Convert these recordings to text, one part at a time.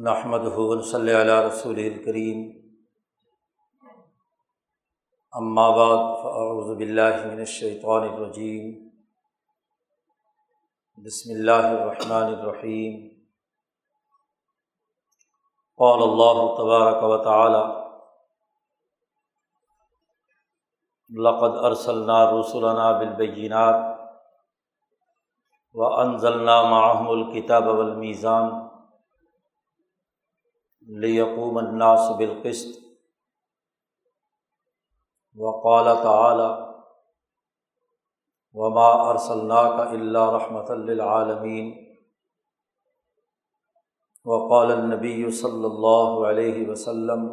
نحمد صلی علیہ رسول الکریم بعد فاعوذ باللہ من الشیطان الرجیم بسم اللہ الرحمن الرحیم قال اللہ تبارک و تعالی لقد ارسلنا رسولنا بالبینات وانزلنا معهم الكتاب والمیزان لیقوم الناس بالقسط. وقال تعالی وما ارسلناک الا رحمۃ للعالمین وقال النبی صلی اللہ علیہ وسلم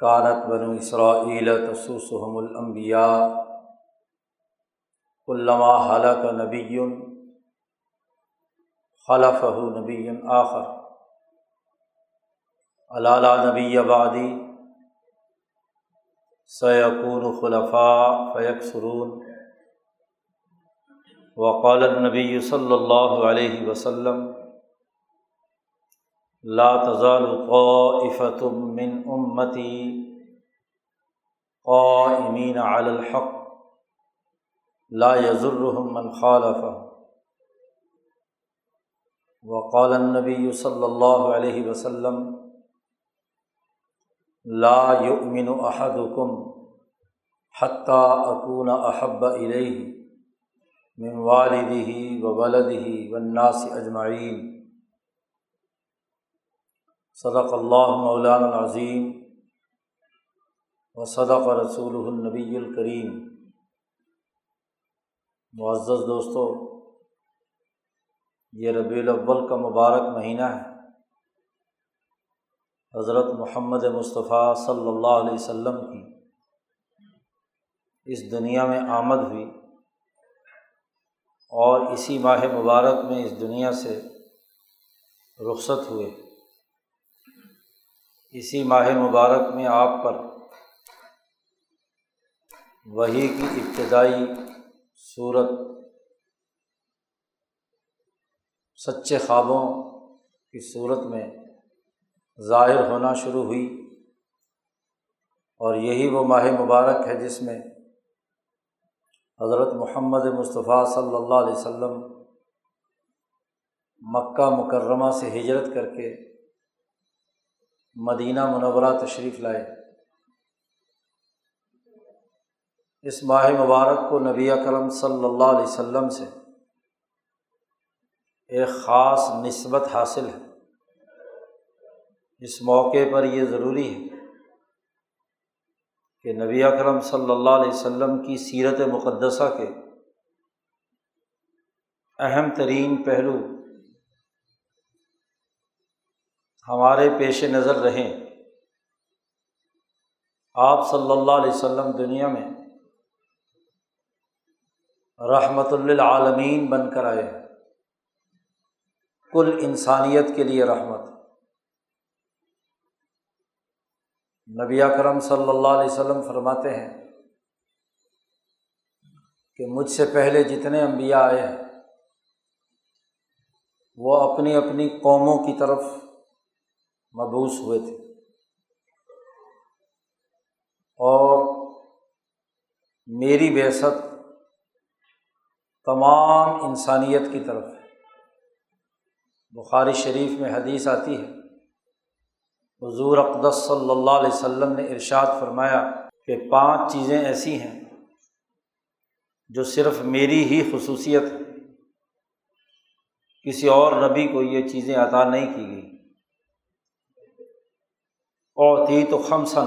کانت بنو اسرائیل تسوسهم الانبیاء علامہ حلق نبی خلف نبی آخر. علالہ نبی آبادی سیقون خلفاء فیق سرون وقال نبی صلی اللہ علیہ وسلم، لا تزال طائفة من امتی قائمین علی الحق، لا يضرهم من خالفهم وقال النبی صلی اللہ علیہ وسلم، لا یؤمن احدکم حتیٰ اکون احب علیہ من والدہ و ولدہ والناس اجمعین صدق اللہ مولانا العظیم و صدق رسول النبی الکریم معزز دوستوں یہ ربیع الاول کا مبارک مہینہ ہے۔ حضرت محمد مصطفیٰ صلی اللہ علیہ وسلم کی اس دنیا میں آمد ہوئی اور اسی ماہ مبارک میں اس دنیا سے رخصت ہوئے۔ اسی ماہ مبارک میں آپ پر وہی کی ابتدائی صورت سچے خوابوں کی صورت میں ظاہر ہونا شروع ہوئی اور یہی وہ ماہ مبارک ہے جس میں حضرت محمد مصطفیٰ صلی اللہ علیہ وسلم مکہ مکرمہ سے ہجرت کر کے مدینہ منورہ تشریف لائے۔ اس ماہ مبارک کو نبی کرم صلی اللہ علیہ وسلم سے ایک خاص نسبت حاصل ہے۔ اس موقع پر یہ ضروری ہے کہ نبی اکرم صلی اللہ علیہ وسلم کی سیرت مقدسہ کے اہم ترین پہلو ہمارے پیش نظر رہیں۔ آپ صلی اللہ علیہ وسلم دنیا میں رحمۃ للعالمین بن کر آئے ہیں۔ کل انسانیت کے لیے رحمت۔ نبی کرم صلی اللہ علیہ وسلم فرماتے ہیں کہ مجھ سے پہلے جتنے انبیاء آئے ہیں، وہ اپنی اپنی قوموں کی طرف مبوس ہوئے تھے۔ اور میری بیست تمام انسانیت کی طرف ہے۔ بخاری شریف میں حدیث آتی ہے۔ حضور اقدس صلی اللہ علیہ وسلم نے ارشاد فرمایا کہ پانچ چیزیں ایسی ہیں جو صرف میری ہی خصوصیت ہے۔ کسی اور نبی کو یہ چیزیں عطا نہیں کی گئی۔ اور تھی تو خمسن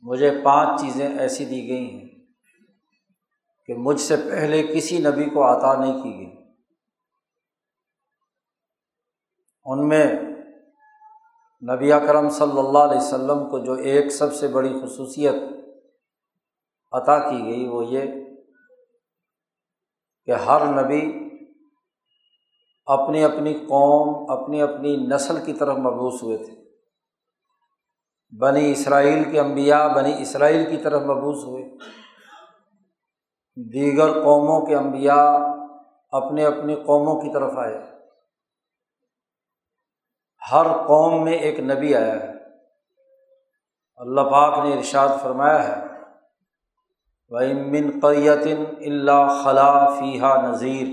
مجھے پانچ چیزیں ایسی دی گئی ہیں کہ مجھ سے پہلے کسی نبی کو عطا نہیں کی گئی۔ ان میں نبی کرم صلی اللہ علیہ وسلم کو جو ایک سب سے بڑی خصوصیت عطا کی گئی وہ یہ کہ ہر نبی اپنی اپنی قوم، اپنی اپنی نسل کی طرف مبوس ہوئے تھے۔ بنی اسرائیل کے انبیاء بنی اسرائیل کی طرف مبوس ہوئے۔ دیگر قوموں کے انبیاء اپنے اپنی قوموں کی طرف آئے۔ ہر قوم میں ایک نبی آیا ہے۔ اللہ پاک نے ارشاد فرمایا ہے وَمن قیتن اللہ خلا فیحہ نذیر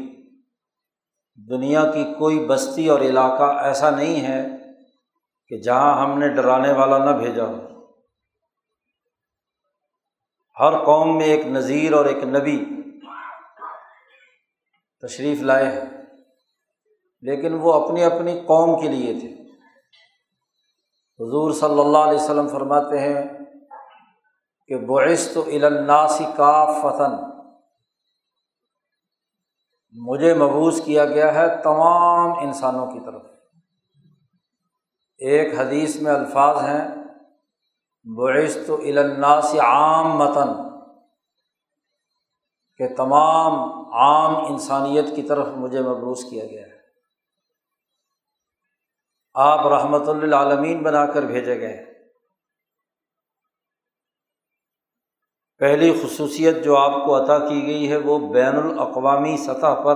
دنیا کی کوئی بستی اور علاقہ ایسا نہیں ہے کہ جہاں ہم نے ڈرانے والا نہ بھیجا ہو۔ ہر قوم میں ایک نذیر اور ایک نبی تشریف لائے ہیں، لیکن وہ اپنی اپنی قوم کے لیے تھے۔ حضور صلی اللہ علیہ وسلم فرماتے ہیں کہ بعث تو الناسی کا فتن مجھے مبوس کیا گیا ہے تمام انسانوں کی طرف۔ ایک حدیث میں الفاظ ہیں۔ بعث تو الناسی عام متن کہ تمام عام انسانیت کی طرف مجھے مبوس کیا گیا ہے۔ آپ رحمۃ اللہ بنا کر بھیجے گئے پہلی خصوصیت جو آپ کو عطا کی گئی ہے وہ بین الاقوامی سطح پر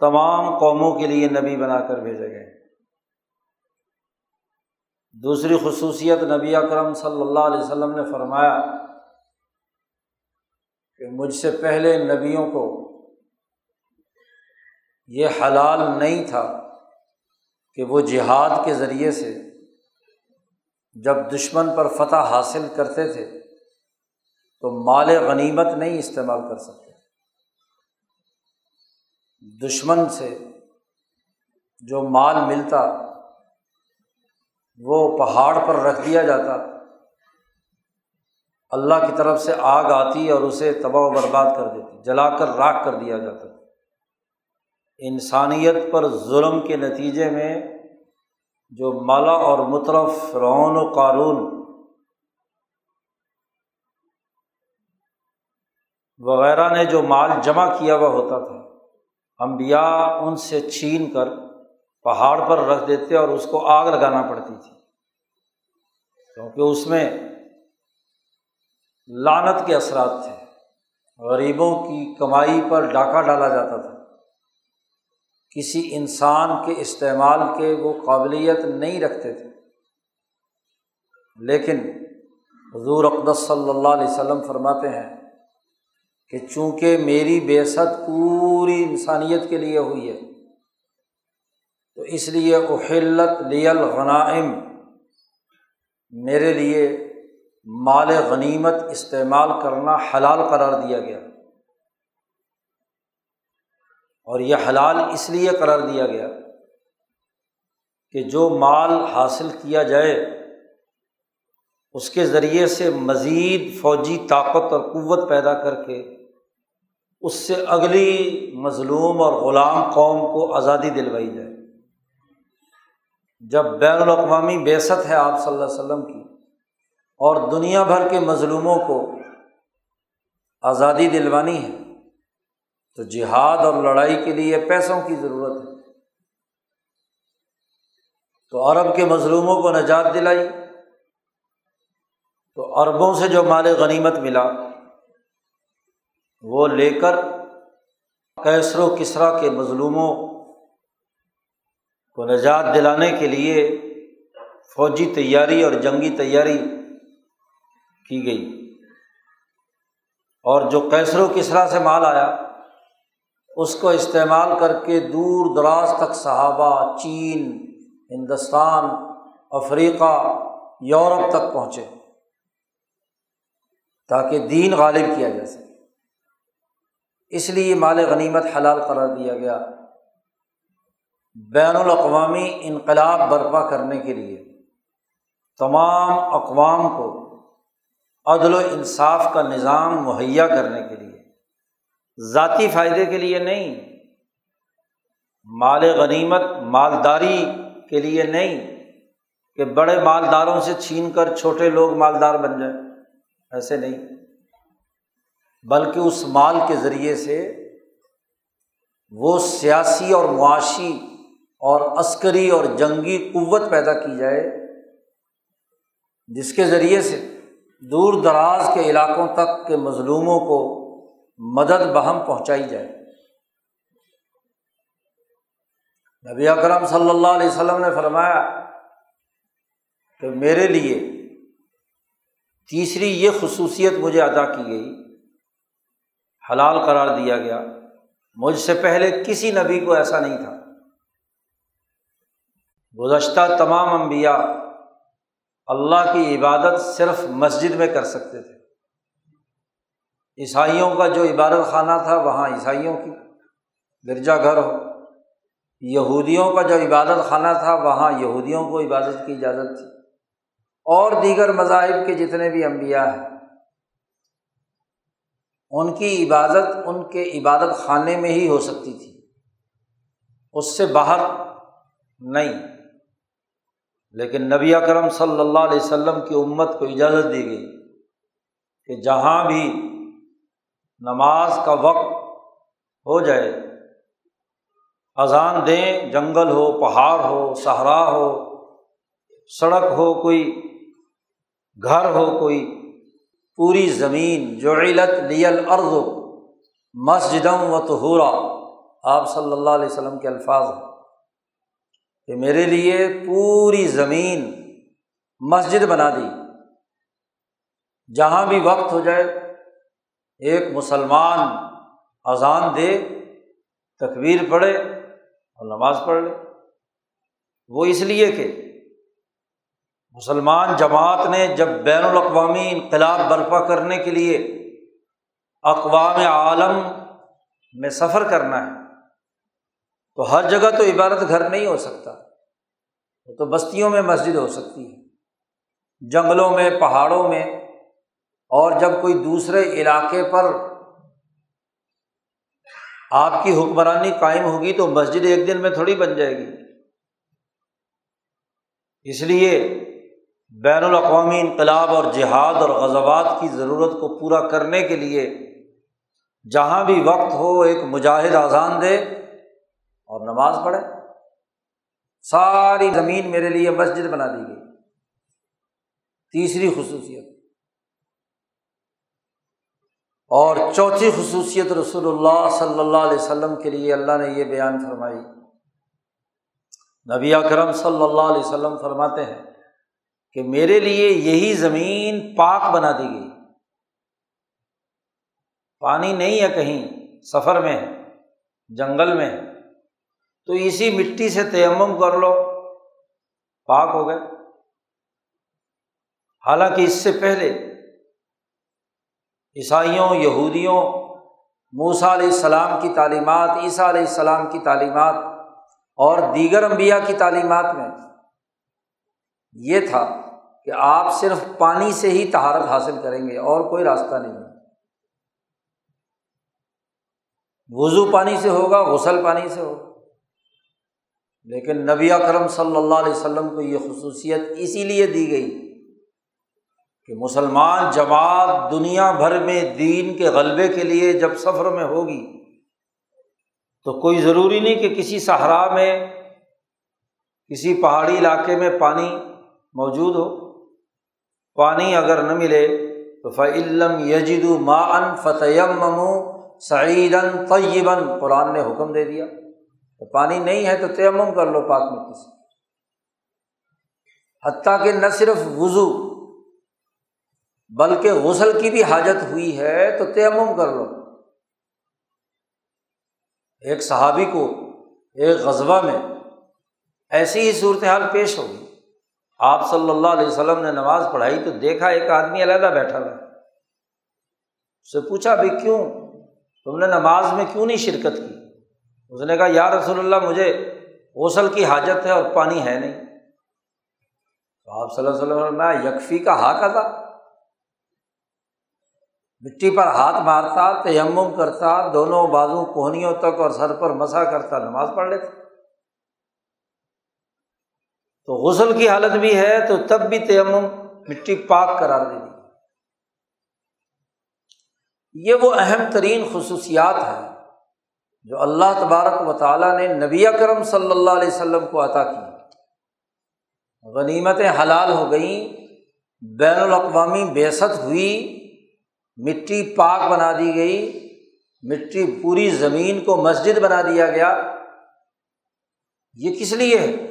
تمام قوموں کے لیے نبی بنا کر بھیجے گئے دوسری خصوصیت نبی اکرم صلی اللہ علیہ وسلم نے فرمایا کہ مجھ سے پہلے نبیوں کو یہ حلال نہیں تھا۔ کہ وہ جہاد کے ذریعے سے جب دشمن پر فتح حاصل کرتے تھے، تو مال غنیمت نہیں استعمال کر سکتے۔ دشمن سے جو مال ملتا، وہ پہاڑ پر رکھ دیا جاتا۔ اللہ کی طرف سے آگ آتی اور اسے تباہ و برباد کر دیتی، جلا کر راکھ کر دیا جاتا۔ انسانیت پر ظلم کے نتیجے میں جو مالا اور مطرف فرعون و قارون وغیرہ نے جو مال جمع کیا ہوا ہوتا تھا امبیا ان سے چھین کر پہاڑ پر رکھ دیتے اور اس کو آگ لگانا پڑتی تھی۔ کیونکہ اس میں لانت کے اثرات تھے، غریبوں کی کمائی پر ڈاکہ ڈالا جاتا تھا۔ کسی انسان کے استعمال کے وہ قابلیت نہیں رکھتے تھے۔ لیکن حضور اقدس صلی اللہ علیہ وسلم فرماتے ہیں کہ چونکہ میری بے ست پوری انسانیت کے لیے ہوئی ہے، تو اس لیے احلت لی الغنائم۔ میرے لیے مال غنیمت استعمال کرنا حلال قرار دیا گیا۔ اور یہ حلال اس لیے قرار دیا گیا کہ جو مال حاصل کیا جائے، اس کے ذریعے سے مزید فوجی طاقت اور قوت پیدا کر کے اس سے اگلی مظلوم اور غلام قوم کو آزادی دلوائی جائے۔ جب بین الاقوامی بیست ہے آپ صلی اللہ علیہ وسلم کی اور دنیا بھر کے مظلوموں کو آزادی دلوانی ہے تو جہاد اور لڑائی کے لیے پیسوں کی ضرورت ہے۔ تو عرب کے مظلوموں کو نجات دلائی۔ تو عربوں سے جو مال غنیمت ملا، وہ لے کر کیسر و کسرا کے مظلوموں کو نجات دلانے کے لیے فوجی تیاری اور جنگی تیاری کی گئی۔ اور جو کیسر و کسرا سے مال آیا اس کو استعمال کر کے دور دراز تک صحابہ، چین، ہندوستان، افریقہ، یورپ تک پہنچے تاکہ دین غالب کیا جا سکے۔ اس لیے مال غنیمت حلال قرار دیا گیا۔ بین الاقوامی انقلاب برپا کرنے کے لیے تمام اقوام کو عدل و انصاف کا نظام مہیا کرنے کے لیے ذاتی فائدے کے لیے نہیں، مال غنیمت، مالداری کے لیے نہیں کہ بڑے مالداروں سے چھین کر چھوٹے لوگ مالدار بن جائیں، ایسے نہیں۔ بلکہ اس مال کے ذریعے سے وہ سیاسی اور معاشی اور عسکری اور جنگی قوت پیدا کی جائے، جس کے ذریعے سے دور دراز کے علاقوں تک کے مظلوموں کو مدد بہم پہنچائی جائے۔ نبی اکرم صلی اللہ علیہ وسلم نے فرمایا کہ میرے لیے تیسری یہ خصوصیت مجھے ادا کی گئی، حلال قرار دیا گیا۔ مجھ سے پہلے کسی نبی کو ایسا نہیں تھا۔ گزشتہ تمام انبیاء اللہ کی عبادت صرف مسجد میں کر سکتے تھے۔ عیسائیوں کا جو عبادت خانہ تھا، وہاں عیسائیوں کی گرجا گھر ہو۔ یہودیوں کا جو عبادت خانہ تھا، وہاں یہودیوں کو عبادت کی اجازت تھی۔ اور دیگر مذاہب کے جتنے بھی انبیاء ہیں، ان کی عبادت ان کے عبادت خانے میں ہی ہو سکتی تھی۔ اس سے باہر نہیں۔ لیکن نبی اکرم صلی اللہ علیہ وسلم کی امت کو اجازت دی گئی کہ جہاں بھی نماز کا وقت ہو جائے۔ اذان دیں، جنگل ہو، پہاڑ ہو، صحرا ہو، سڑک ہو، کوئی گھر ہو، کوئی پوری زمین۔ جو علت لیل ارض مسجدم و تہورا آپ صلی اللہ علیہ وسلم کے الفاظ ہیں کہ میرے لیے پوری زمین مسجد بنا دی۔ جہاں بھی وقت ہو جائے ایک مسلمان اذان دے، تکبیر پڑھے اور نماز پڑھ لے۔ وہ اس لیے کہ مسلمان جماعت نے جب بین الاقوامی انقلاب برپا کرنے کے لیے اقوام عالم میں سفر کرنا ہے، تو ہر جگہ تو عبادت گھر نہیں ہو سکتا، وہ تو بستیوں میں مسجد ہو سکتی ہے، جنگلوں میں، پہاڑوں میں۔ اور جب کوئی دوسرے علاقے پر آپ کی حکمرانی قائم ہوگی تو مسجد ایک دن میں تھوڑی بن جائے گی۔ اس لیے بین الاقوامی انقلاب اور جہاد اور غزوات کی ضرورت کو پورا کرنے کے لیے جہاں بھی وقت ہو ایک مجاہد آزان دے اور نماز پڑھے۔ ساری زمین میرے لیے مسجد بنا دی گئی۔ تیسری خصوصیت۔ اور چوتھی خصوصیت رسول اللہ صلی اللہ علیہ وسلم کے لیے اللہ نے یہ بیان فرمائی۔ نبی اکرم صلی اللہ علیہ وسلم فرماتے ہیں کہ میرے لیے یہی زمین پاک بنا دی گئی۔ پانی نہیں ہے کہیں، سفر میں ہے، جنگل میں ہے۔ تو اسی مٹی سے تیمم کر لو، پاک ہو گئے۔ حالانکہ اس سے پہلے عیسائیوں، یہودیوں موسا علیہ السلام کی تعلیمات، عیسیٰ علیہ السلام کی تعلیمات اور دیگر انبیاء کی تعلیمات میں یہ تھا کہ آپ صرف پانی سے ہی تہارت حاصل کریں گے اور کوئی راستہ نہیں۔ وضو پانی سے ہوگا، غسل پانی سے ہوگا۔ لیکن نبی کرم صلی اللہ علیہ وسلم کو یہ خصوصیت اسی لیے دی گئی کہ مسلمان جماعت دنیا بھر میں دین کے غلبے کے لیے جب سفر میں ہوگی، تو کوئی ضروری نہیں کہ کسی صحرا میں، کسی پہاڑی علاقے میں پانی موجود ہو۔ پانی اگر نہ ملے تو فعلم یجد ما ان فتح ممو سعیدن طیبن قرآن نے حکم دے دیا تو پانی نہیں ہے تو تیمم کر لو پاک مٹی سے حتیٰ کہ نہ صرف وضو بلکہ غسل کی بھی حاجت ہوئی ہے تو تیمم کر لو۔ ایک صحابی کو ایک غذبہ میں ایسی ہی صورتحال پیش ہوگی۔ آپ صلی اللہ علیہ وسلم نے نماز پڑھائی تو دیکھا ایک آدمی علیحدہ بیٹھا ہوا اس سے پوچھا بھائی کیوں؟ تم نے نماز میں کیوں نہیں شرکت کی؟ اس نے کہا، یا رسول اللہ، مجھے غسل کی حاجت ہے اور پانی ہے نہیں۔ تو آپ صلی اللہ علیہ وسلم میں یکفی کا ہاتھ تھا مٹی پر ہاتھ مارتا، تیمم کرتا، دونوں بازو کوہنیوں تک اور سر پر مسا کرتا، نماز پڑھ لیتا۔ تو غسل کی حالت بھی ہے، تو تب بھی تیمم مٹی پاک قرار دے دی یہ وہ اہم ترین خصوصیات ہیں جو اللہ تبارک و تعالیٰ نے نبی کرم صلی اللہ علیہ وسلم کو عطا کی۔ غنیمتیں حلال ہو گئیں، بین الاقوامی بیست ہوئی مٹی پاک بنا دی گئی، مٹی پوری زمین کو مسجد بنا دیا گیا۔ یہ کس لیے؟ ہے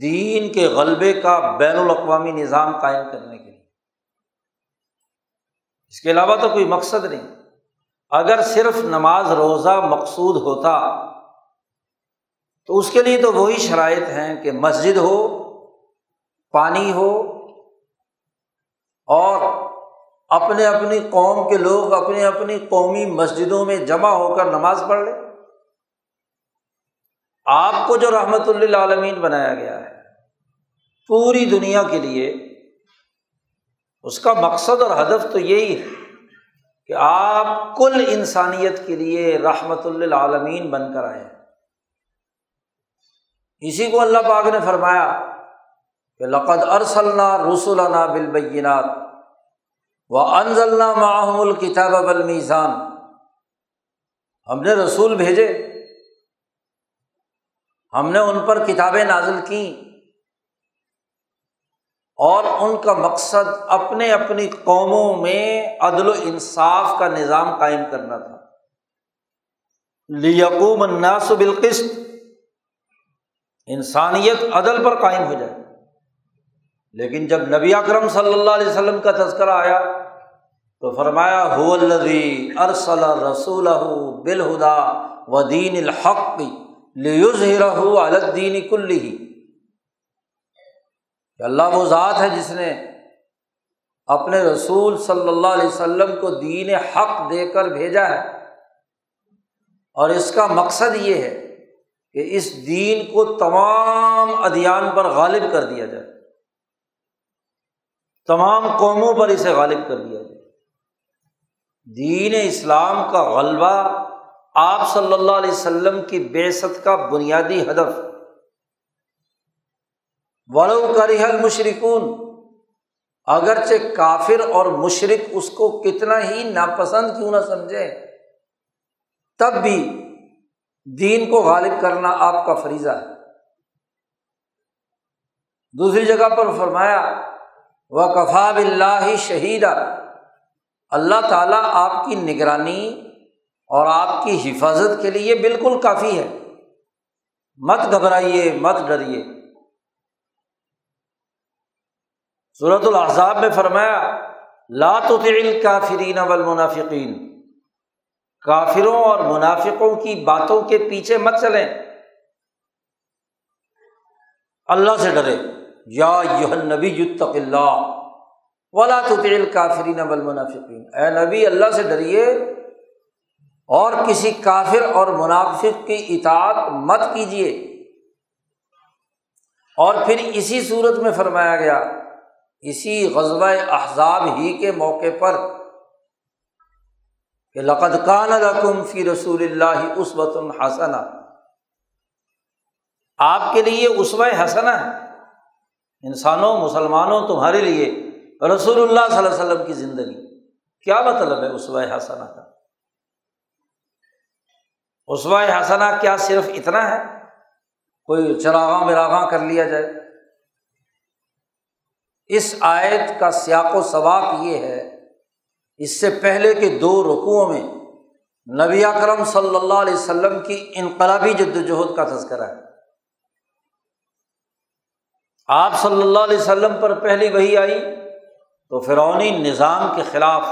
دین کے غلبے کا بین الاقوامی نظام قائم کرنے کے لیے۔ اس کے علاوہ تو کوئی مقصد نہیں۔ اگر صرف نماز روزہ مقصود ہوتا، تو اس کے لیے تو وہی شرائط ہیں کہ مسجد ہو، پانی ہو، اور اپنے اپنی قوم کے لوگ اپنی اپنی قومی مسجدوں میں جمع ہو کر نماز پڑھ لیں۔ آپ کو جو رحمت اللہ عالمین بنایا گیا ہے، پوری دنیا کے لیے، اس کا مقصد اور ہدف تو یہی ہے کہ آپ کل انسانیت کے لیے رحمت اللہ عالمین بن کر آئے اسی کو اللہ پاک نے فرمایا کہ لقد ارسلنا رسولنا بالبینات۔ و انزلنا معهم الکتاب والمیزان ہم نے رسول بھیجے۔ ہم نے ان پر کتابیں نازل کیں۔ اور ان کا مقصد اپنے اپنی قوموں میں عدل و انصاف کا نظام قائم کرنا تھا۔ لیقوم الناس بالقسط۔ انسانیت عدل پر قائم ہو جائے۔ لیکن جب نبی اکرم صلی اللہ علیہ وسلم کا تذکرہ آیا تو فرمایا ارسل رسول بالہدا و دین الحق الدین کلی کہ اللہ وہ ذات ہے جس نے اپنے رسول صلی اللہ علیہ وسلم کو دین حق دے کر بھیجا ہے۔ اور اس کا مقصد یہ ہے کہ اس دین کو تمام ادیان پر غالب کر دیا جائے۔ تمام قوموں پر اسے غالب کر دیا جائے دین اسلام کا غلبہ آپ صلی اللہ علیہ وسلم کی بے ست کا بنیادی ہدف۔ ولو کرہ المشرکون اگرچہ کافر اور مشرق اس کو کتنا ہی ناپسند کیوں نہ سمجھے، تب بھی دین کو غالب کرنا آپ کا فریضہ ہے۔ دوسری جگہ پر فرمایا وہ کفاب اللہ شہید اللہ تعالیٰ آپ کی نگرانی اور آپ کی حفاظت کے لیے بالکل کافی ہے۔ مت گھبرائیے، مت ڈریے۔ صورت الحضاب میں فرمایا لات کافرین والمنافقین۔ کافروں اور منافقوں کی باتوں کے پیچھے مت چلیں۔ اللہ سے ڈرے۔ یا یہ نبی یتق اللہ ولا تطع کافرین والمنافقین۔ اے نبی، اللہ سے ڈریے اور کسی کافر اور منافق کی اطاعت مت کیجیے۔ اور پھر اسی صورت میں فرمایا گیا، اسی غزبۂ احزاب ہی کے موقع پر کہ لقد کان رقم فی رسول اللہ اس وطن حسنا آپ کے لیے اسوۂ حسنا ہے۔ انسانوں، مسلمانوں، تمہارے لیے رسول اللہ صلی اللہ علیہ وسلم کی زندگی۔ کیا مطلب ہے اسوۂ حسنا کا؟ اسوائے حسنا کیا صرف اتنا ہے؟ کوئی چراغاں مراغاں کر لیا جائے۔ اس آیت کا سیاق و سباق یہ ہے، اس سے پہلے کے دو رقوؤں میں نبی اکرم صلی اللہ علیہ وسلم کی انقلابی جد وجہد کا تذکرہ ہے۔ آپ صلی اللہ علیہ وسلم پر پہلی وہی آئی تو فرونی نظام کے خلاف،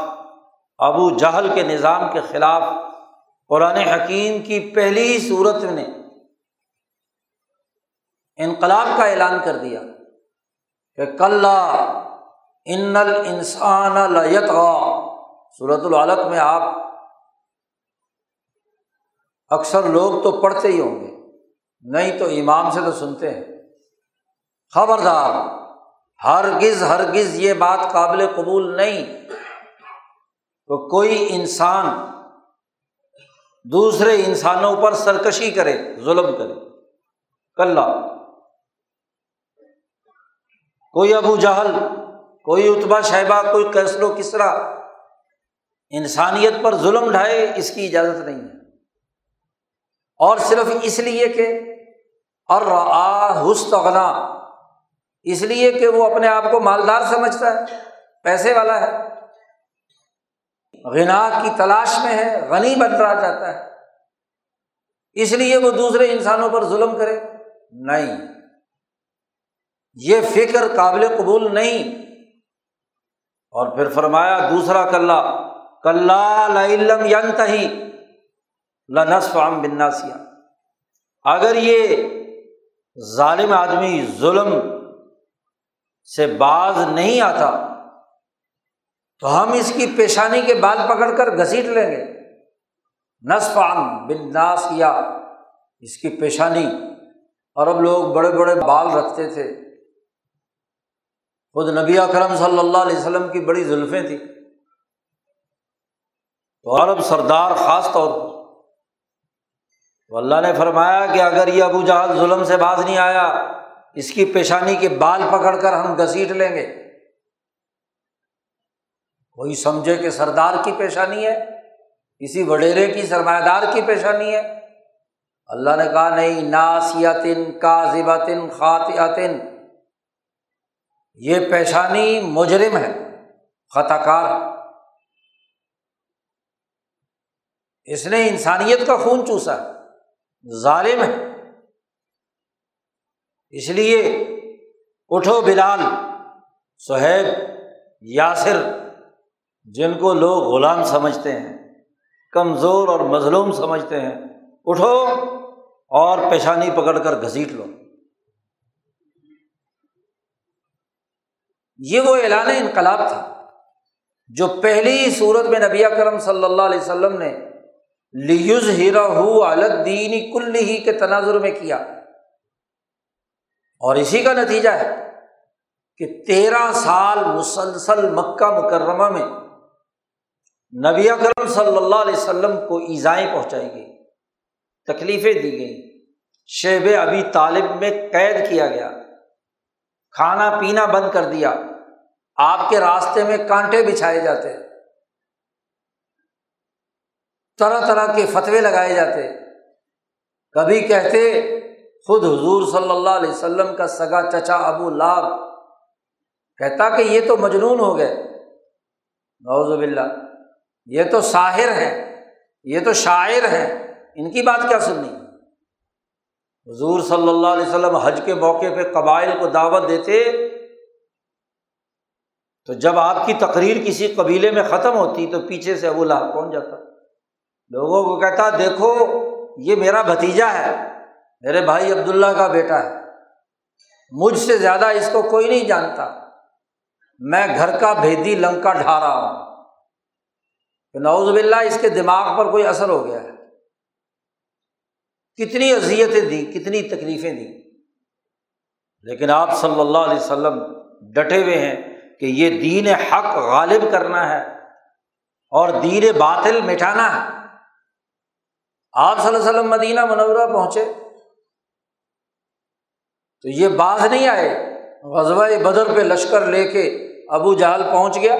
ابو جہل کے نظام کے خلاف قرآن حکیم کی پہلی صورت نے انقلاب کا اعلان کر دیا کہ کل ان انسان صورت العلق میں آپ اکثر لوگ تو پڑھتے ہی ہوں گے، نہیں تو امام سے تو سنتے ہیں۔ خبردار۔ ہرگز ہرگز یہ بات قابل قبول نہیں۔ تو کوئی انسان دوسرے انسانوں پر سرکشی کرے، ظلم کرے۔ کل کوئی ابو جہل، کوئی اتبا شہبہ، کوئی کیسل و کسرا انسانیت پر ظلم ڈھائے، اس کی اجازت نہیں ہے۔ اور صرف اس لیے کہ اور حسنا اس لیے کہ وہ اپنے آپ کو مالدار سمجھتا ہے، پیسے والا ہے۔ غنا کی تلاش میں ہے، غنی بن رہا چاہتا ہے۔ اس لیے وہ دوسرے انسانوں پر ظلم کرے۔ نہیں۔ یہ فکر قابل قبول نہیں۔ اور پھر فرمایا، دوسرا کلّا کلّا لم ینت ہی لنسف عام بناسیا اگر یہ ظالم آدمی ظلم سے باز نہیں آتا، تو ہم اس کی پیشانی کے بال پکڑ کر گھسیٹ لیں گے۔ نصف عام بناسیا اس کی پیشانی۔ اور اب لوگ بڑے بڑے بال رکھتے تھے۔ خود نبی اکرم صلی اللہ علیہ وسلم کی بڑی زلفیں تھیں۔ تو عرب سردار خاص طور پر۔ تو اللہ نے فرمایا کہ اگر یہ ابو جہل ظلم سے باز نہیں آیا اس کی پیشانی کے بال پکڑ کر ہم گھسیٹ لیں گے۔ کوئی سمجھے کہ سردار کی پیشانی ہے، کسی وڈیرے کی سرمایہ دار کی پیشانی ہے۔ اللہ نے کہا، نہیں ناسیاتن کا ذباتن خاطن یہ پیشانی مجرم ہے خطا کار اس نے انسانیت کا خون چوسا ہے، ظالم ہے۔ اس لیے اٹھو بلال، سہیب، یاسر، جن کو لوگ غلام سمجھتے ہیں، کمزور اور مظلوم سمجھتے ہیں، اٹھو اور پیشانی پکڑ کر گھسیٹ لو۔ یہ وہ اعلان انقلاب تھا جو پہلی صورت میں نبی کرم صلی اللہ علیہ وسلم نے لیوز ہیرا الدینی کل ہی کے تناظر میں کیا۔ اور اسی کا نتیجہ ہے کہ تیرہ سال مسلسل مکہ مکرمہ میں نبی اکرم صلی اللہ علیہ وسلم کو ایزائیں پہنچائی گئی تکلیفیں دی گئیں۔ شیب ابھی طالب میں قید کیا گیا، کھانا پینا بند کر دیا، آپ کے راستے میں کانٹے بچھائے جاتے، طرح طرح کے فتوے لگائے جاتے۔ کبھی کہتے خود حضور صلی اللہ علیہ وسلم کا سگا چچا ابو لاب کہتا کہ یہ تو مجنون ہو گئے۔ نوز باللہ۔ یہ تو ساحر ہے یہ تو شاعر ہے ان کی بات کیا سننی؟ حضور صلی اللہ علیہ وسلم حج کے موقع پہ قبائل کو دعوت دیتے تو جب آپ کی تقریر کسی قبیلے میں ختم ہوتی تو پیچھے سے ابو لہب پہنچ جاتا؟ لوگوں کو کہتا، دیکھو، یہ میرا بھتیجا ہے۔ میرے بھائی عبداللہ کا بیٹا ہے۔ مجھ سے زیادہ اس کو کوئی نہیں جانتا۔ میں گھر کا بھیدی لنکا ڈھا رہا ہوں۔ کہ نوز باللہ اس کے دماغ پر کوئی اثر ہو گیا ہے۔ کتنی اذیتیں دیں، کتنی تکلیفیں دیں۔ لیکن آپ صلی اللہ علیہ وسلم ڈٹے ہوئے ہیں کہ یہ دین حق غالب کرنا ہے اور دین باطل مٹھانا ہے۔ آپ صلی اللہ علیہ وسلم مدینہ منورہ پہنچے۔ تو یہ باز نہیں آئے۔ غزوہ بدر پہ لشکر لے کے ابو جہل پہنچ گیا۔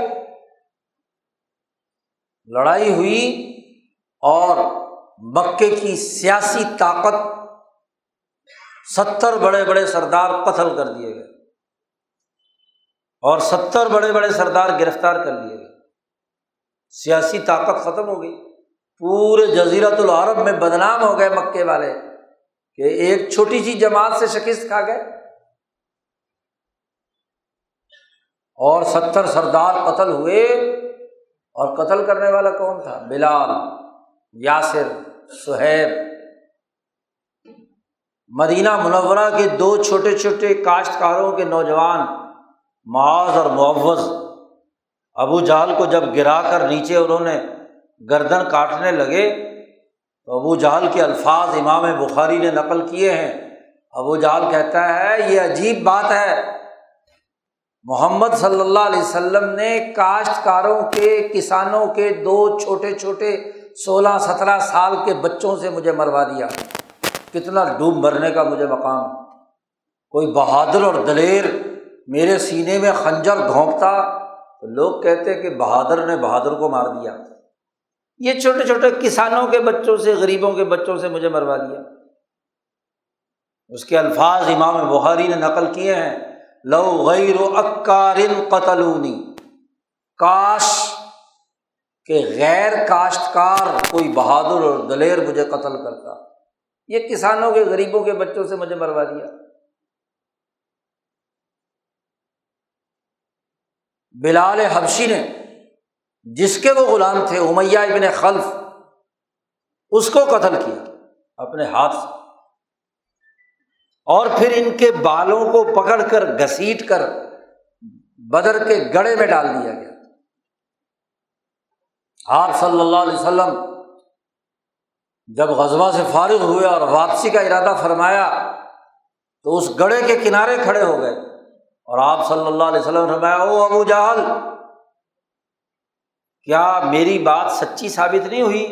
لڑائی ہوئی اور مکے کی سیاسی طاقت ستر بڑے بڑے سردار قتل کر دیے گئے۔ اور ستر بڑے بڑے سردار گرفتار کر لیے گئے۔ سیاسی طاقت ختم ہو گئی۔ پورے جزیرت العرب میں بدنام ہو گئے مکے والے۔ کہ ایک چھوٹی سی جماعت سے شکست کھا گئے اور ستر سردار قتل ہوئے اور قتل کرنے والا کون تھا؟ بلال، یاسر، سہیب۔ مدینہ منورہ کے دو چھوٹے چھوٹے کاشتکاروں کے نوجوان معاذ اور معوض ابو جہل کو جب گرا کر نیچے انہوں نے گردن کاٹنے لگے تو ابو جہل کے الفاظ امام بخاری نے نقل کیے ہیں۔ ابو جہل کہتا ہے، یہ عجیب بات ہے۔ محمد صلی اللہ علیہ وسلم نے کاشتکاروں کے، کسانوں کے دو چھوٹے چھوٹے سولہ سترہ سال کے بچوں سے مجھے مروا دیا۔ کتنا ڈوب مرنے کا مجھے مقام۔ کوئی بہادر اور دلیر میرے سینے میں خنجر گھونپتا تو لوگ کہتے کہ بہادر نے بہادر کو مار دیا۔ یہ چھوٹے چھوٹے کسانوں کے بچوں سے، غریبوں کے بچوں سے مجھے مروا دیا۔ اس کے الفاظ امام بخاری نے نقل کیے ہیں۔ لو غیر اکارن قتلونی۔ کاش کہ غیر کاشتکار کوئی بہادر اور دلیر مجھے قتل کرتا۔ یہ کسانوں کے، غریبوں کے بچوں سے مجھے مروا دیا۔ بلال حبشی نے جس کے وہ غلام تھے، امیہ ابن خلف، اس کو قتل کیا اپنے ہاتھ سے۔ اور پھر ان کے بالوں کو پکڑ کر، گھسیٹ کر، بدر کے گڑے میں ڈال دیا گیا۔ آپ صلی اللہ علیہ وسلم جب غزبہ سے فارغ ہوئے اور واپسی کا ارادہ فرمایا، تو اس گڑے کے کنارے کھڑے ہو گئے۔ اور آپ صلی اللہ علیہ وسلم فرمایا، او ابو جہل کیا میری بات سچی ثابت نہیں ہوئی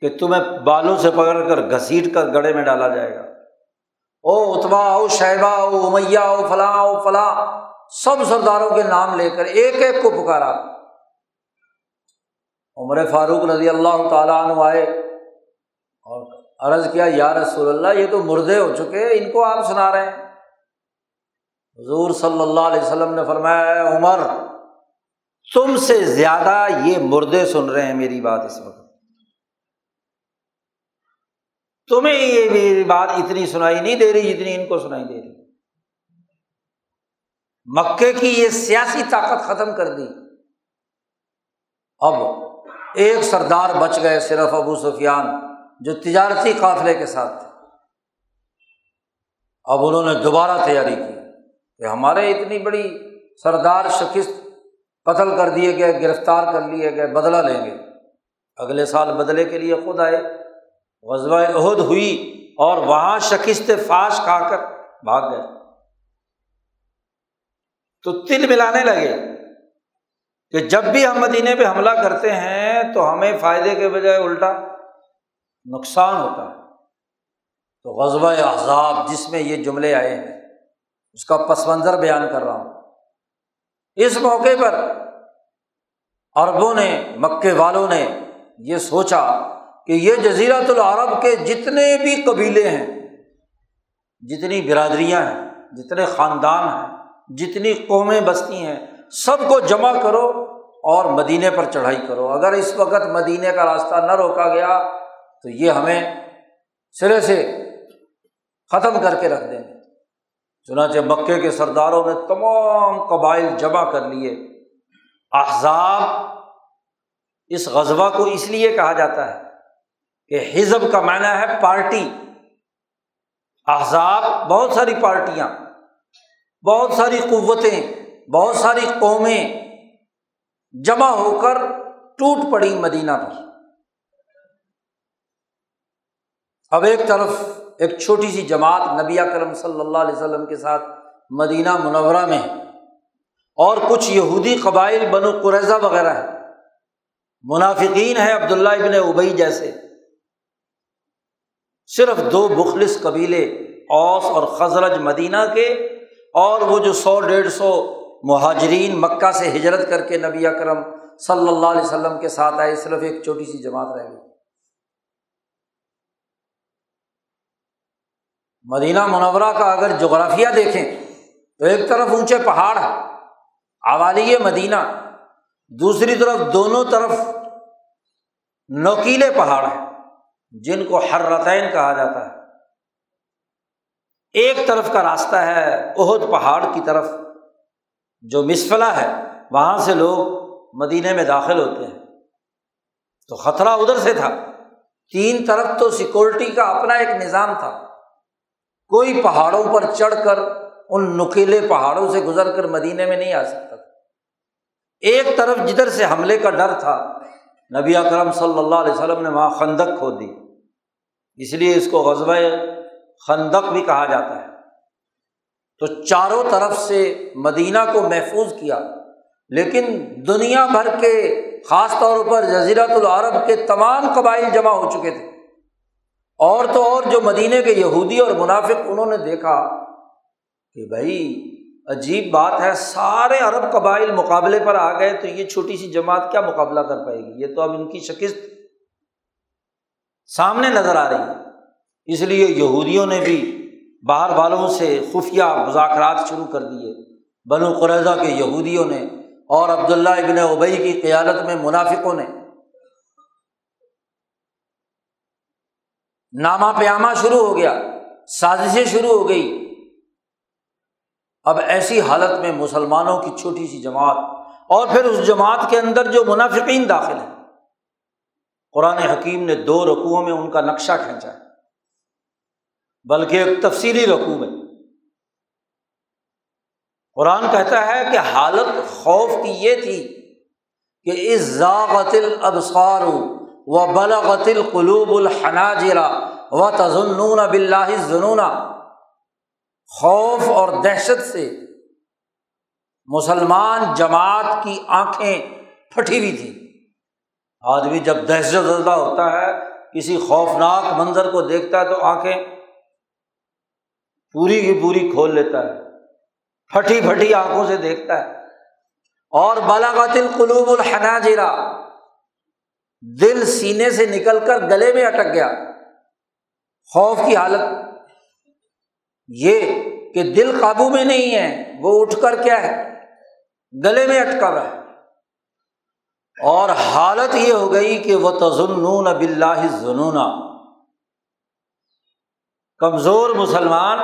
کہ تمہیں بالوں سے پکڑ کر گھسیٹ کر گڑے میں ڈالا جائے گا؟ او اتبا او شہبہ، او امیہ، او فلاں او فلاں، سب سرداروں کے نام لے کر ایک ایک کو پکارا۔ عمر فاروق رضی اللہ تعالیٰ عنہ آئے اور عرض کیا، یا رسول اللہ، یہ تو مردے ہو چکے ان کو آپ سنا رہے ہیں۔ حضور صلی اللہ علیہ وسلم نے فرمایا عمر تم سے زیادہ یہ مردے سن رہے ہیں میری بات اس وقت۔ تمہیں یہ میری بات اتنی سنائی نہیں دے رہی جتنی ان کو سنائی دے رہی۔ مکے کی یہ سیاسی طاقت ختم کر دی۔ اب ایک سردار بچ گئے صرف ابو سفیان، جو تجارتی قافلے کے ساتھ تھے۔ اب انہوں نے دوبارہ تیاری کی کہ ہمارے اتنی بڑی سردار شکست قتل کر دیے گئے، گرفتار کر لیے گئے، بدلہ لیں گے۔ اگلے سال بدلے کے لیے خود آئے۔ غزوہ عہد ہوئی اور وہاں شکست فاش کھا کر بھاگ گئے۔ تو تل ملانے لگے کہ جب بھی ہم مدینے پہ حملہ کرتے ہیں تو ہمیں فائدے کے بجائے الٹا نقصان ہوتا ہے۔ تو غزوہ احزاب جس میں یہ جملے آئے ہیں، اس کا پس منظر بیان کر رہا ہوں۔ اس موقع پر عربوں نے، مکے والوں نے یہ سوچا کہ یہ جزیرت العرب کے جتنے بھی قبیلے ہیں، جتنی برادریاں ہیں، جتنے خاندان ہیں، جتنی قومیں بستی ہیں، سب کو جمع کرو اور مدینے پر چڑھائی کرو۔ اگر اس وقت مدینے کا راستہ نہ روکا گیا تو یہ ہمیں سرے سے ختم کر کے رکھ دیں گے۔ چنانچہ مکے کے سرداروں نے تمام قبائل جمع کر لیے۔ احزاب اس غزبہ کو اس لیے کہا جاتا ہے کہ حزب کا معنی ہے پارٹی۔ احزاب بہت ساری پارٹیاں، بہت ساری قوتیں، بہت ساری قومیں جمع ہو کر ٹوٹ پڑی مدینہ پر۔ اب ایک طرف ایک چھوٹی سی جماعت نبی کرم صلی اللہ علیہ وسلم کے ساتھ مدینہ منورہ میں اور کچھ یہودی قبائل بنو قریضہ وغیرہ ہے منافقین ہے عبداللہ ابن ابئی جیسے۔ صرف دو بخلص قبیلے اوس اور خزرج مدینہ کے اور وہ جو سو ڈیڑھ سو مہاجرین مکہ سے ہجرت کر کے نبی اکرم صلی اللہ علیہ وسلم کے ساتھ آئے، صرف ایک چھوٹی سی جماعت رہ گئی۔ مدینہ منورہ کا اگر جغرافیہ دیکھیں تو ایک طرف اونچے پہاڑ ہے آوالی مدینہ، دوسری طرف دونوں طرف نوکیلے پہاڑ ہیں، جن کو ہر کہا جاتا ہے۔ ایک طرف کا راستہ ہے عہد پہاڑ کی طرف، جو مسفلا ہے، وہاں سے لوگ مدینے میں داخل ہوتے ہیں۔ تو خطرہ ادھر سے تھا۔ تین طرف تو سیکورٹی کا اپنا ایک نظام تھا۔ کوئی پہاڑوں پر چڑھ کر ان نکیلے پہاڑوں سے گزر کر مدینے میں نہیں آ سکتا تھا۔ ایک طرف جدھر سے حملے کا ڈر تھا، نبی اکرم صلی اللہ علیہ وسلم نے وہاں خندق کھو دی۔ اس لیے اس کو غزبۂ خندق بھی کہا جاتا ہے۔ تو چاروں طرف سے مدینہ کو محفوظ کیا، لیکن دنیا بھر کے، خاص طور پر جزیرت العرب کے تمام قبائل جمع ہو چکے تھے۔ اور تو اور جو مدینے کے یہودی اور منافق انہوں نے دیکھا کہ بھائی، عجیب بات ہے، سارے عرب قبائل مقابلے پر آ گئے تو یہ چھوٹی سی جماعت کیا مقابلہ کر پائے گی؟ یہ تو اب ان کی شکست سامنے نظر آ رہی ہے۔ اس لیے یہودیوں نے بھی باہر والوں سے خفیہ مذاکرات شروع کر دیے۔ بنو قریضہ کے یہودیوں نے اور عبداللہ ابن ابئی کی قیادت میں منافقوں نے نامہ پیامہ شروع ہو گیا، سازشیں شروع ہو گئی۔ اب ایسی حالت میں مسلمانوں کی چھوٹی سی جماعت اور پھر اس جماعت کے اندر جو منافقین داخل ہیں، قرآن حکیم نے دو رقوؤں میں ان کا نقشہ کھینچا ہے۔ بلکہ ایک تفصیلی رقوع میں۔ قرآن کہتا ہے کہ حالت خوف کی یہ تھی کہ اس ذاغت الابصار و بلغت القلوب الحناجرا و تزنون بلّہ ظنون خوف اور دہشت سے مسلمان جماعت کی آنکھیں پھٹی ہوئی تھی آدمی جب دہشت زدہ ہوتا ہے، کسی خوفناک منظر کو دیکھتا ہے تو آنکھیں پوری کی پوری کھول لیتا ہے۔ پھٹی پھٹی آنکھوں سے دیکھتا ہے۔ اور بالاغات القلوب الحناجرا دل سینے سے نکل کر گلے میں اٹک گیا۔ خوف کی حالت یہ کہ دل قابو میں نہیں ہے، وہ اٹھ کر کیا ہے؟ گلے میں اٹکا رہا ہے۔ اور حالت یہ ہو گئی کہ وہ تزنون اب اللہ ضنون کمزور مسلمان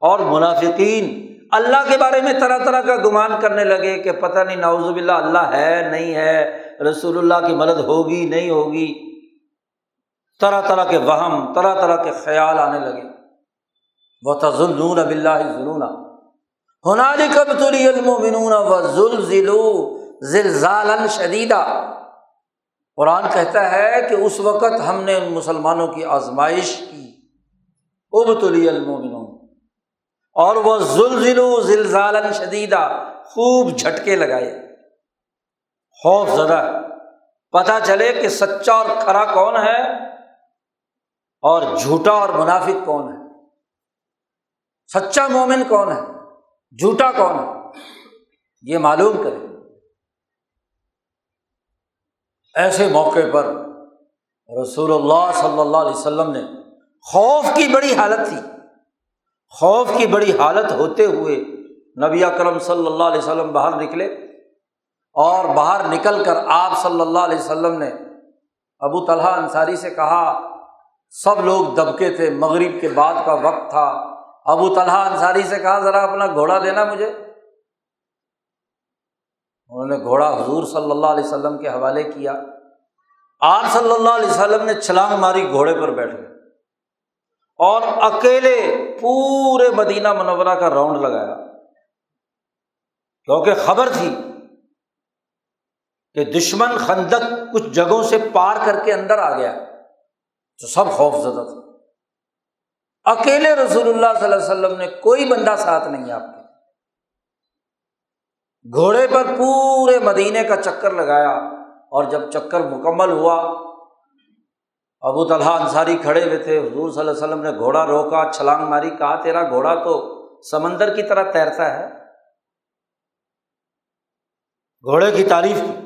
اور منافقین اللہ کے بارے میں طرح طرح کا گمان کرنے لگے کہ پتہ نہیں ناوز باللہ اللہ ہے، نہیں ہے۔ رسول اللہ کی مدد ہوگی نہیں ہوگی، طرح طرح کے وہم، طرح طرح کے خیال آنے لگے۔ وہ تزنون اب اللہ ضلع ہنالی کب تری علم و بنون و شدیدہ قرآن کہتا ہے کہ اس وقت ہم نے ان مسلمانوں کی آزمائش کی۔ اب تلی المومنون اور وہ ذلزلو زلزال شدیدہ خوب جھٹکے لگائے۔ خوف زدہ پتہ چلے کہ سچا اور کھرا کون ہے اور جھوٹا اور منافق کون ہے؟ سچا مومن کون ہے؟ جھوٹا کون ہے؟ یہ معلوم کرے ایسے موقع پر رسول اللہ صلی اللہ علیہ وسلم نے خوف کی بڑی حالت تھی۔ خوف کی بڑی حالت ہوتے ہوئے نبی اکرم صلی اللہ علیہ وسلم باہر نکلے۔ اور باہر نکل کر آپ صلی اللہ علیہ وسلم نے ابو طلحہ انصاری سے کہا، سب لوگ دبکے تھے، مغرب کے بعد کا وقت تھا۔ ابو طلحہ انصاری سے کہا، ذرا اپنا گھوڑا دینا مجھے۔ انہوں نے گھوڑا حضور صلی اللہ علیہ وسلم کے حوالے کیا۔ آپ صلی اللہ علیہ وسلم نے چھلانگ ماری گھوڑے پر بیٹھ گئے۔ اور اکیلے پورے مدینہ منورہ کا راؤنڈ لگایا۔ کیونکہ خبر تھی کہ دشمن خندق کچھ جگہوں سے پار کر کے اندر آ گیا۔ تو سب خوف زدہ تھا اکیلے رسول اللہ صلی اللہ علیہ وسلم نے کوئی بندہ ساتھ نہیں آپ کے۔ گھوڑے پر پورے مدینے کا چکر لگایا اور جب چکر مکمل ہوا، ابو طلحہ انصاری کھڑے ہوئے تھے۔ حضور صلی اللہ علیہ وسلم نے گھوڑا روکا، چھلانگ ماری، کہا، تیرا گھوڑا تو سمندر کی طرح تیرتا ہے۔ گھوڑے کی تعریف کی۔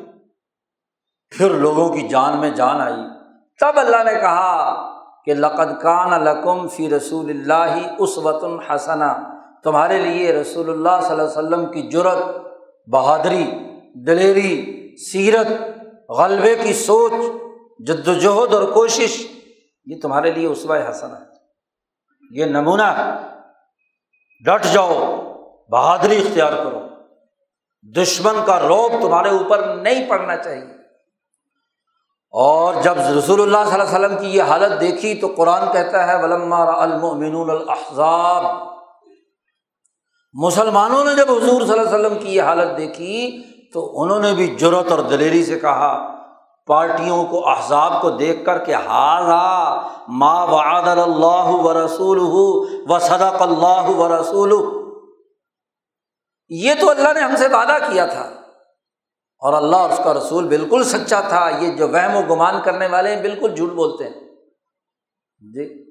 پھر لوگوں کی جان میں جان آئی۔ تب اللہ نے کہا کہ لقد کان لقم فی رسول اللہ اس وطن حسنا تمہارے لیے رسول اللہ صلی اللہ علیہ وسلم کی جرت بہادری، دلیری، سیرت، غلبے کی سوچ جد وجہد اور کوشش، یہ تمہارے لیے اسوا حسن ہے۔ یہ نمونہ ہے۔ ڈٹ جاؤ، بہادری اختیار کرو۔ دشمن کا روب تمہارے اوپر نہیں پڑنا چاہیے۔ اور جب رسول اللہ صلی اللہ علیہ وسلم کی یہ حالت دیکھی تو قرآن کہتا ہے، ولما المؤمنون الاحزاب مسلمانوں نے جب حضور صلی اللہ علیہ وسلم کی یہ حالت دیکھی تو انہوں نے بھی جرت اور دلیری سے کہا، پارٹیوں کو، احزاب کو دیکھ کر کے ہاضا ماں وعد اللہ و رسول و صدق اللہ و رسول یہ تو اللہ نے ہم سے وعدہ کیا تھا۔ اور اللہ اور اس کا رسول بالکل سچا تھا، یہ جو وہم و گمان کرنے والے ہیں بالکل جھوٹ بولتے ہیں۔ جی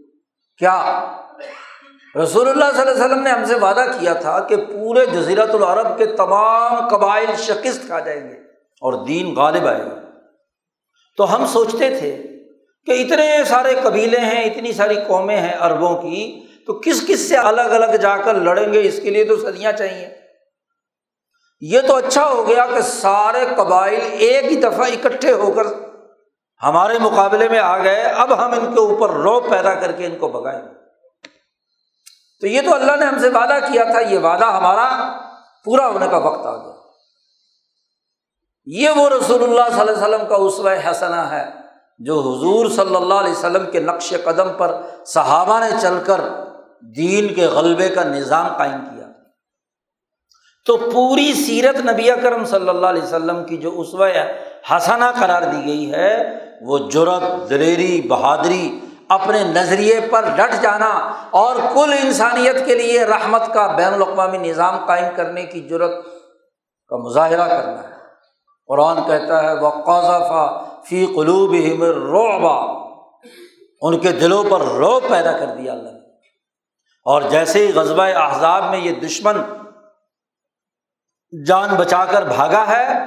کیا؟ رسول اللہ صلی اللہ علیہ وسلم نے ہم سے وعدہ کیا تھا کہ پورے جزیرت العرب کے تمام قبائل شکست کھا جائیں گے اور دین غالب آئے گا۔ تو ہم سوچتے تھے کہ اتنے سارے قبیلے ہیں، اتنی ساری قومیں ہیں اربوں کی، تو کس کس سے الگ الگ جا کر لڑیں گے؟ اس کے لیے تو صدیاں چاہیے۔ یہ تو اچھا ہو گیا کہ سارے قبائل ایک ہی دفعہ اکٹھے ہو کر ہمارے مقابلے میں آ گئے۔ اب ہم ان کے اوپر رو پیدا کر کے ان کو بگائیں تو یہ تو اللہ نے ہم سے وعدہ کیا تھا، یہ وعدہ ہمارا پورا ہونے کا وقت آ گیا۔ یہ وہ رسول اللہ صلی اللہ علیہ وسلم کا اسوہ حسنا ہے جو حضور صلی اللہ علیہ وسلم کے نقش قدم پر صحابہ نے چل کر دین کے غلبے کا نظام قائم کیا۔ تو پوری سیرت نبی کرم صلی اللہ علیہ وسلم کی جو اسوہ حسنا قرار دی گئی ہے، وہ جرت دلیری، بہادری اپنے نظریے پر ڈٹ جانا اور کل انسانیت کے لیے رحمت کا بین الاقوامی نظام قائم کرنے کی جرت کا مظاہرہ کرنا ہے۔ قرآن کہتا ہے وہ قوضافہ فی قلوب روبا ان کے دلوں پر رو پیدا کر دیا اللہ نے۔ اور جیسے ہی غزبۂ احزاب میں یہ دشمن جان بچا کر بھاگا ہے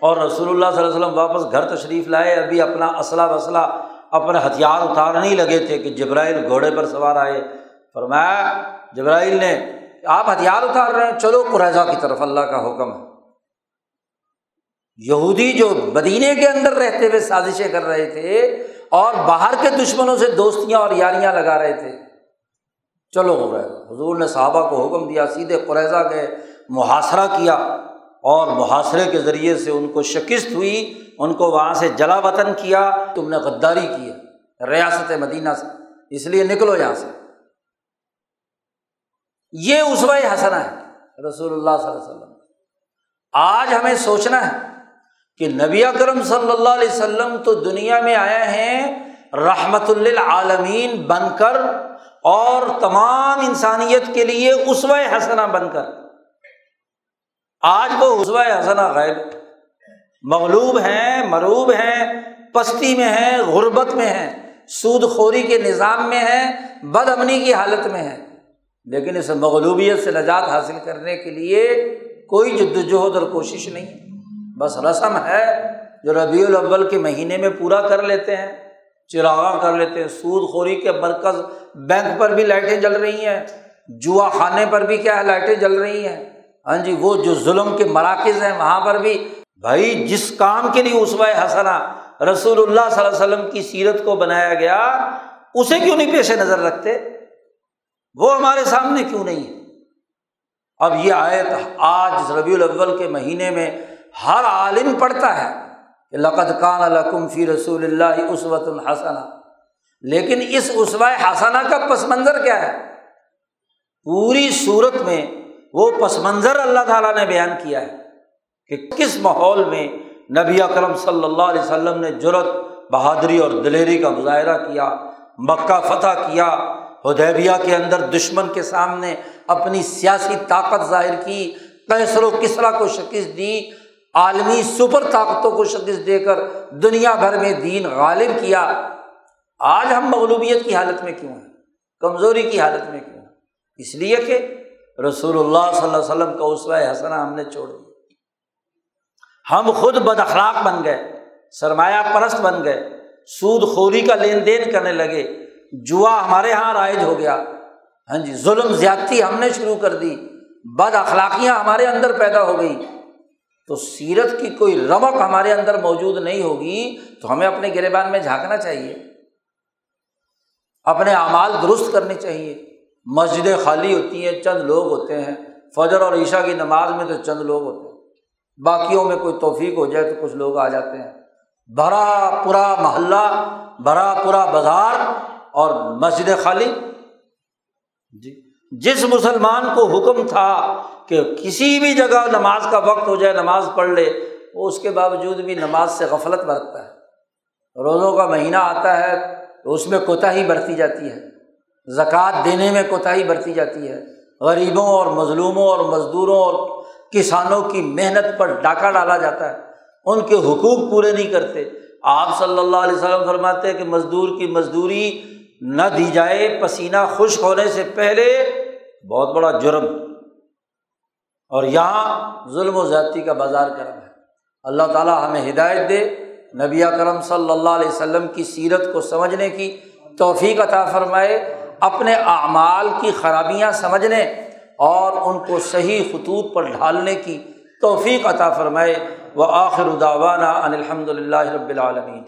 اور رسول اللہ صلی اللہ علیہ وسلم واپس گھر تشریف لائے۔ ابھی اپنا اسلحہ وسلح اپنے ہتھیار اتارنے لگے تھے کہ جبرائیل گھوڑے پر سوار آئے۔ فرمایا، جبرائیل نے، آپ ہتھیار اتار رہے ہیں، چلو قریضہ کی طرف، اللہ کا حکم ہے۔ یہودی جو مدینے کے اندر رہتے ہوئے سازشیں کر رہے تھے اور باہر کے دشمنوں سے دوستیاں اور یاریاں لگا رہے تھے۔ چلو ہو حضور نے صحابہ کو حکم دیا، سیدھے قریضہ گئے۔ محاصرہ کیا اور محاصرے کے ذریعے سے ان کو شکست ہوئی، ان کو وہاں سے جلا وطن کیا، تم نے غداری کی ہے، ریاست مدینہ سے، اس لیے نکلو یہاں سے۔ یہ عصو حسنا ہے، رسول اللہ صلی اللہ علیہ وسلم۔ آج ہمیں سوچنا ہے کہ نبی اکرم صلی اللہ علیہ وسلم تو دنیا میں آئے ہیں رحمت للعالمین بن کر اور تمام انسانیت کے لیے عصو حسنا بن کر۔ آج وہ عصو حسنا غائب مغلوب ہیں، مروب ہیں، پستی میں ہیں، غربت میں ہیں، سود خوری کے نظام میں ہیں، بد امنی کی حالت میں ہیں۔ لیکن اس مغلوبیت سے نجات حاصل کرنے کے لیے کوئی جدوجہد اور کوشش نہیں۔ بس رسم ہے جو ربیع الاول کے مہینے میں پورا کر لیتے ہیں چراغاں کر لیتے ہیں۔ سود خوری کے مرکز بینک پر بھی لائٹیں جل رہی ہیں، جوا خانے پر بھی کیا ہے، لائٹیں جل رہی ہیں۔ ہاں جی وہ جو ظلم کے مراکز ہیں، وہاں پر بھی بھائی جس کام کے لیے اسوائے حسنا رسول اللہ صلی اللہ علیہ وسلم کی سیرت کو بنایا گیا، اسے کیوں نہیں پیش نظر رکھتے؟ وہ ہمارے سامنے کیوں نہیں ہے؟ اب یہ آیت آج ربیع الاول کے مہینے میں ہر عالم پڑھتا ہے کہ لقت کان القم فی رسول اللہ عصوت الحسن لیکن اس عصوائے حسنا کا پس منظر کیا ہے؟ پوری صورت میں وہ پس منظر اللہ تعالیٰ نے بیان کیا ہے کہ کس ماحول میں نبی اکرم صلی اللہ علیہ وسلم نے جرت بہادری اور دلیری کا مظاہرہ کیا، مکہ فتح کیا ہدیبیہ کے اندر دشمن کے سامنے اپنی سیاسی طاقت ظاہر کی کیسر و کسرا کو شکست دی، عالمی سپر طاقتوں کو شکست دے کر دنیا بھر میں دین غالب کیا۔ آج ہم مغلوبیت کی حالت میں کیوں ہیں؟ کمزوری کی حالت میں کیوں ہیں؟ اس لیے کہ رسول اللہ صلی اللہ علیہ وسلم کا اسوہ حسنا ہم نے چھوڑ دیا۔ ہم خود بد اخلاق بن گئے، سرمایہ پرست بن گئے، سود خوری کا لین دین کرنے لگے، جوا ہمارے یہاں رائج ہو گیا۔ ہاں جی ظلم زیادتی ہم نے شروع کر دی، بد اخلاقیاں ہمارے اندر پیدا ہو گئی تو سیرت کی کوئی رمک ہمارے اندر موجود نہیں ہوگی تو ہمیں اپنے گربان میں جھانکنا چاہیے۔ اپنے اعمال درست کرنے چاہیے۔ مسجدیں خالی ہوتی ہیں، چند لوگ ہوتے ہیں۔ فجر اور عشاء کی نماز میں تو چند لوگ ہوتے ہیں۔ باقیوں میں کوئی توفیق ہو جائے تو کچھ لوگ آ جاتے ہیں۔ بھرا پورا محلہ، بھرا پورا بازار اور مسجد خالی۔ جی۔ جس مسلمان کو حکم تھا کہ کسی بھی جگہ نماز کا وقت ہو جائے، نماز پڑھ لے، وہ اس کے باوجود بھی نماز سے غفلت برتتا ہے۔ روزوں کا مہینہ آتا ہے تو اس میں کوتاہی برتی جاتی ہے۔ زکوٰۃ دینے میں کوتاہی برتی جاتی ہے۔ غریبوں اور مظلوموں اور مزدوروں اور کسانوں کی محنت پر ڈاکہ ڈالا جاتا ہے۔ ان کے حقوق پورے نہیں کرتے۔ آپ صلی اللہ علیہ وسلم فرماتے کہ مزدور کی مزدوری نہ دی جائے، پسینہ خشک ہونے سے پہلے بہت بڑا جرم۔ اور یہاں ظلم و زیادتی کا بازار کرم ہے۔ اللہ تعالیٰ ہمیں ہدایت دے۔ نبی کرم صلی اللہ علیہ وسلم کی سیرت کو سمجھنے کی توفیق عطا فرمائے۔ اپنے اعمال کی خرابیاں سمجھنے اور ان کو صحیح خطوط پر ڈھالنے کی توفیق عطا فرمائے۔ وہ آخر داوانہ ان الحمد للہ رب العالمین۔